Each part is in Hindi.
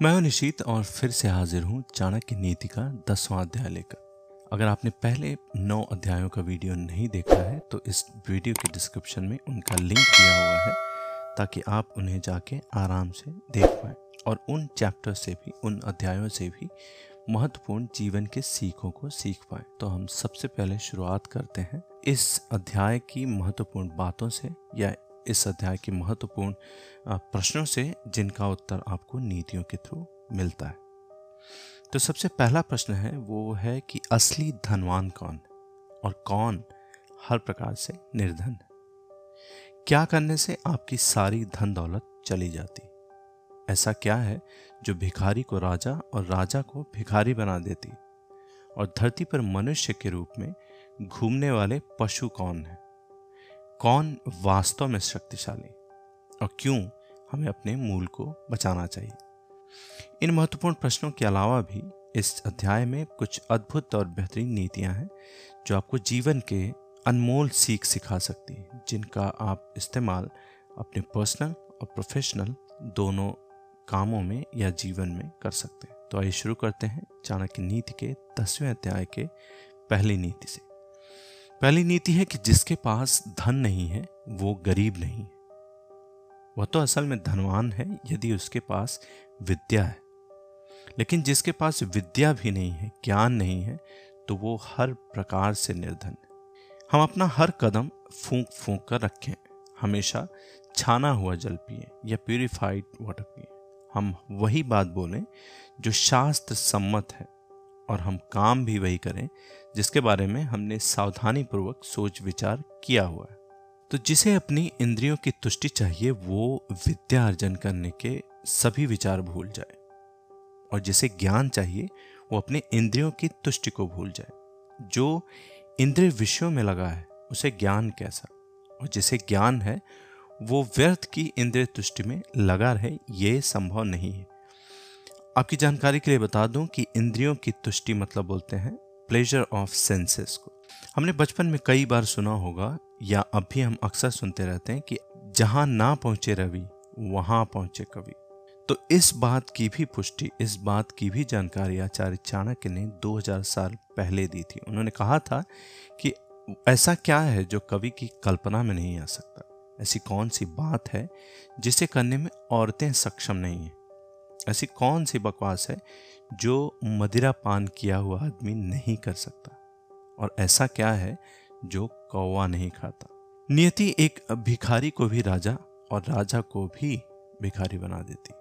मैं निशीत और फिर से हाजिर हूँ चाणक्य नीति का दसवां अध्याय लेकर। अगर आपने पहले नौ अध्यायों का वीडियो नहीं देखा है तो इस वीडियो के डिस्क्रिप्शन में उनका लिंक दिया हुआ है, ताकि आप उन्हें जाके आराम से देख पाएँ और उन चैप्टर से भी, उन अध्यायों से भी महत्वपूर्ण जीवन के सीखों को सीख पाए। तो हम सबसे पहले शुरुआत करते हैं। इस अध्याय की महत्वपूर्ण बातों से या इस अध्याय के महत्वपूर्ण प्रश्नों से जिनका उत्तर आपको नीतियों के थ्रू मिलता है। तो सबसे पहला प्रश्न है, वो है कि असली धनवान कौन और कौन हर प्रकार से निर्धन? क्या करने से आपकी सारी धन दौलत चली जाती? ऐसा क्या है जो भिखारी को राजा और राजा को भिखारी बना देती? और धरती पर मनुष्य के रूप में घूमने वाले पशु कौन है? कौन वास्तव में शक्तिशाली और क्यों हमें अपने मूल को बचाना चाहिए? इन महत्वपूर्ण प्रश्नों के अलावा भी इस अध्याय में कुछ अद्भुत और बेहतरीन नीतियाँ हैं जो आपको जीवन के अनमोल सीख सिखा सकती हैं, जिनका आप इस्तेमाल अपने पर्सनल और प्रोफेशनल दोनों कामों में या जीवन में कर सकते हैं। तो आइए शुरू करते हैं चाणक्य नीति के दसवें अध्याय के पहली नीति से। पहली नीति है कि जिसके पास धन नहीं है, वो गरीब नहीं वह तो असल में धनवान है, यदि उसके पास विद्या है। लेकिन जिसके पास विद्या भी नहीं है, ज्ञान नहीं है तो वो हर प्रकार से निर्धन है। हम अपना हर कदम फूंक फूंक कर रखें। हमेशा छाना हुआ जल पिए या प्यूरिफाइड वाटर पिए। हम वही बात बोलें जो शास्त्र सम्मत है और हम काम भी वही करें जिसके बारे में हमने सावधानी पूर्वक सोच विचार किया हुआ है। तो जिसे अपनी इंद्रियों की तुष्टि चाहिए, वो विद्या अर्जन करने के सभी विचार भूल जाए। और जिसे ज्ञान चाहिए, वो अपने इंद्रियों की तुष्टि को भूल जाए। जो इंद्रिय विषयों में लगा है, उसे ज्ञान कैसा? और जिसे ज्ञान है, वो व्यर्थ की इंद्रिय तुष्टि में लगा रहे, ये संभव नहीं है। आपकी जानकारी के लिए बता दूँ कि इंद्रियों की तुष्टि मतलब बोलते हैं प्लेजर ऑफ़ सेंसेस को। हमने बचपन में कई बार सुना होगा या अब भी हम अक्सर सुनते रहते हैं कि जहाँ ना पहुँचे रवि, वहाँ पहुँचे कवि। तो इस बात की भी पुष्टि, इस बात की भी जानकारी आचार्य चाणक्य ने 2000 साल पहले दी थी। उन्होंने कहा था कि ऐसा क्या है जो कवि की कल्पना में नहीं आ सकता? ऐसी कौन सी बात है जिसे करने में औरतें सक्षम नहीं हैं? ऐसी कौन सी बकवास है जो मदिरा पान किया हुआ आदमी नहीं कर सकता। और ऐसा क्या है जो कौवा नहीं खाता? नियति एक भिखारी को भी राजा और राजा को भी भिखारी बना देती।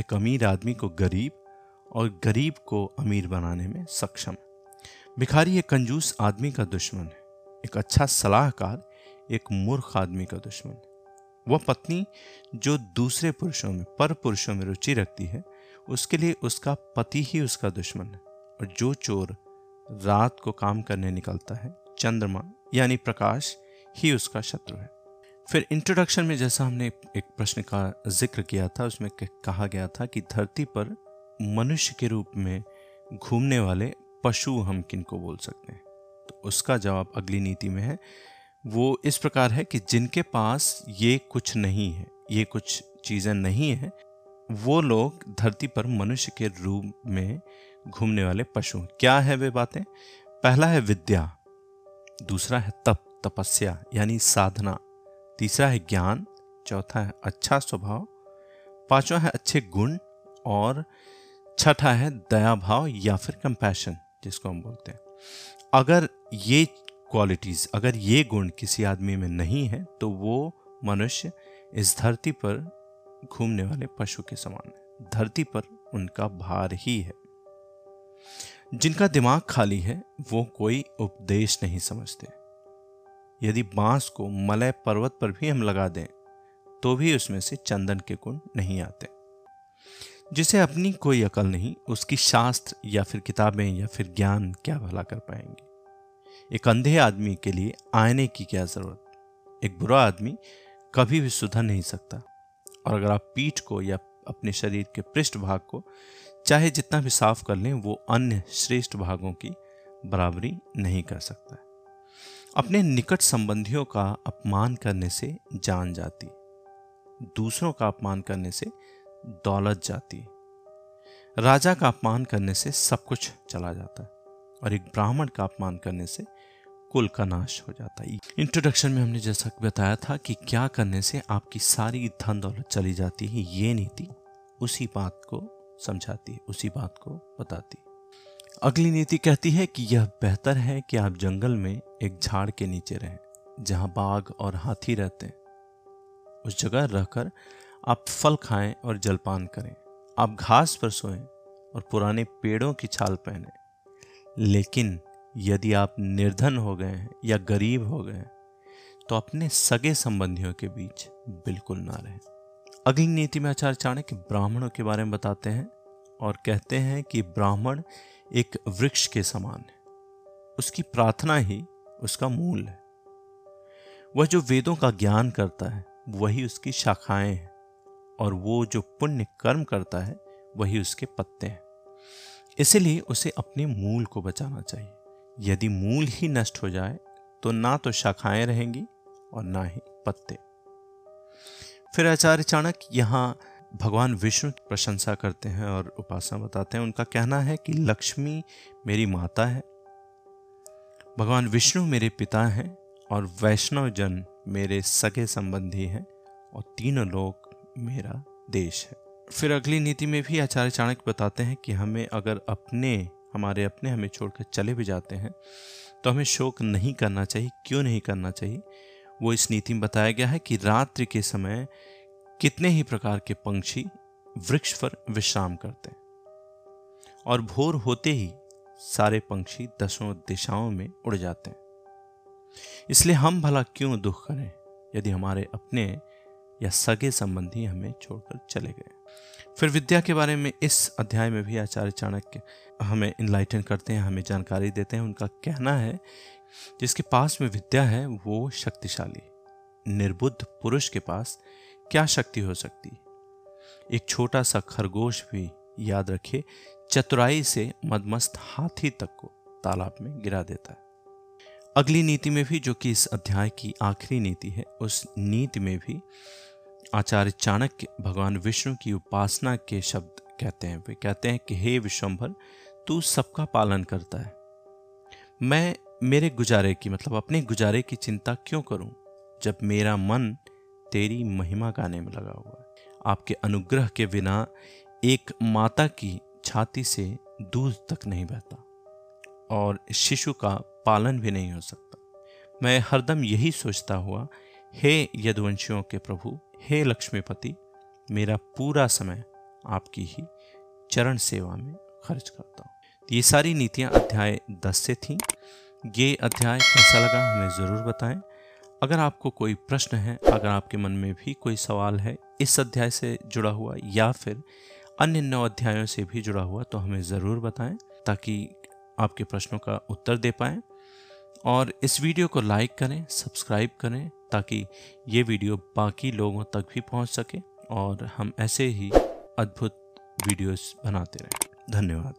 एक अमीर आदमी को गरीब और गरीब को अमीर बनाने में सक्षम। भिखारी एक कंजूस आदमी का दुश्मन है। एक अच्छा सलाहकार, एक मूर्ख आदमी का दुश्मन है। वह पत्नी जो दूसरे पुरुषों में, पर पुरुषों में रुचि रखती है उसके लिए उसका पति ही उसका दुश्मन है। और जो चोर रात को काम करने निकलता है, चंद्रमा यानी प्रकाश, ही उसका शत्रु है। फिर इंट्रोडक्शन में जैसा हमने एक प्रश्न का ज़िक्र किया था, उसमें कहा गया था कि धरती पर मनुष्य के रूप में घूमने वाले पशु हम किन को बोल सकते हैं? तो उसका जवाब अगली नीति में है। वो इस प्रकार है कि जिनके पास ये कुछ नहीं है, ये कुछ चीज़ें नहीं है वो लोग धरती पर मनुष्य के रूप में घूमने वाले पशु क्या है वे बातें? पहला है विद्या, दूसरा है तप, तपस्या, यानी साधना, तीसरा है ज्ञान, चौथा है अच्छा स्वभाव, पांचवा है अच्छे गुण और छठा है दया भाव या फिर कंपैशन जिसको हम बोलते हैं। अगर ये क्वालिटीज अगर ये गुण किसी आदमी में नहीं है तो वो मनुष्य इस धरती पर घूमने वाले पशु के समान है। धरती पर उनका भार ही है। जिनका दिमाग खाली है, वो कोई उपदेश नहीं समझते। यदि बाँस को मलय पर्वत पर भी हम लगा दें तो भी उसमें से चंदन के गुण नहीं आते। जिसे अपनी कोई अकल नहीं, उसकी शास्त्र या फिर किताबें या फिर ज्ञान क्या भला कर पाएँगे? एक अंधे आदमी के लिए आईने की क्या ज़रूरत? एक बुरा आदमी कभी भी सुधर नहीं सकता। और अगर आप पीठ को या अपने शरीर के पृष्ठ भाग को चाहे जितना भी साफ़ कर लें, वो अन्य श्रेष्ठ भागों की बराबरी नहीं कर सकता अपने निकट संबंधियों का अपमान करने से जान जाती, दूसरों का अपमान करने से दौलत जाती, राजा का अपमान करने से सब कुछ चला जाता है और एक ब्राह्मण का अपमान करने से कुल का नाश हो जाता है। इंट्रोडक्शन में हमने जैसा बताया था कि क्या करने से आपकी सारी धन दौलत चली जाती है, ये नीति उसी बात को समझाती है, उसी बात को बताती है। अगली नीति कहती है कि यह बेहतर है कि आप जंगल में एक झाड़ के नीचे रहें, जहाँ बाघ और हाथी रहते हैं। उस जगह रहकर आप फल खाएँ और जलपान करें। आप घास पर सोएँ और पुराने पेड़ों की छाल पहने। लेकिन यदि आप निर्धन हो गए हैं या गरीब हो गए हैं तो अपने सगे संबंधियों के बीच बिल्कुल ना रहें। अगली नीति में आचार्य चाणक्य ब्राह्मणों के बारे में बताते हैं और कहते हैं कि ब्राह्मण एक वृक्ष के समान है। उसकी प्रार्थना ही उसका मूल है। वह जो वेदों का ज्ञान करता है, वही उसकी शाखाएँ हैं और वो जो पुण्य कर्म करता है, वही उसके पत्ते हैं। इसलिए उसे अपने मूल को बचाना चाहिए। यदि मूल ही नष्ट हो जाए तो ना तो शाखाएँ रहेंगी और ना ही पत्ते। फिर आचार्य चाणक्य यहाँ भगवान विष्णु की प्रशंसा करते हैं और उपासना बताते हैं। उनका कहना है कि, लक्ष्मी मेरी माता है, भगवान विष्णु मेरे पिता हैं और वैष्णव जन मेरे सगे संबंधी हैं और तीनों लोग मेरा देश है। फिर अगली नीति में भी आचार्य चाणक्य बताते हैं कि हमें अगर अपने हमारे अपने हमें छोड़कर चले भी जाते हैं तो हमें शोक नहीं करना चाहिए। क्यों नहीं करना चाहिए? वो इस नीति में बताया गया है कि रात्रि के समय कितने ही प्रकार के पंक्षी वृक्ष पर विश्राम करते हैं। और भोर होते ही सारे पंक्षी दसों दिशाओं में उड़ जाते हैं। इसलिए हम भला क्यों दुख करें? यदि हमारे अपने या सगे संबंधी हमें छोड़कर चले गए। फिर विद्या के बारे में इस अध्याय में भी आचार्य चाणक्य हमें इनलाइटन करते हैं, हमें जानकारी देते हैं। उनका कहना है, जिसके पास में विद्या है, वो शक्तिशाली, निर्बुद्ध पुरुष के पास क्या शक्ति हो सकती? एक छोटा सा खरगोश भी याद रखे चतुराई से मदमस्त हाथी तक को तालाब में गिरा देता है। अगली नीति में भी, जो कि इस अध्याय की आखिरी नीति है, उस नीति में भी आचार्य चाणक्य भगवान विष्णु की उपासना के शब्द कहते हैं। वे कहते हैं कि, हे विश्वंभर, तू सबका पालन करता है। मैं मेरे गुजारे की मतलब अपने गुजारे की चिंता क्यों करूँ, जब मेरा मन तेरी महिमा गाने में लगा हुआ है? आपके अनुग्रह के बिना एक माता की छाती से दूध तक नहीं बहता और शिशु का पालन भी नहीं हो सकता। मैं हरदम यही सोचता हुआ, हे यदुवंशियों के प्रभु हे लक्ष्मीपति, मेरा पूरा समय आपकी ही चरण सेवा में खर्च करता हूँ। ये सारी नीतियाँ अध्याय दस से थीं। ये अध्याय कैसा लगा हमें ज़रूर बताएँ। अगर आपको कोई प्रश्न है, अगर आपके मन में भी कोई सवाल है इस अध्याय से जुड़ा हुआ या फिर अन्य नौ अध्यायों से भी जुड़ा हुआ तो हमें ज़रूर बताएँ ताकि आपके प्रश्नों का उत्तर दे पाएँ। और इस वीडियो को लाइक करें, सब्सक्राइब करें, ताकि ये वीडियो बाकी लोगों तक भी पहुँच सके और हम ऐसे ही अद्भुत वीडियोस बनाते रहें। धन्यवाद।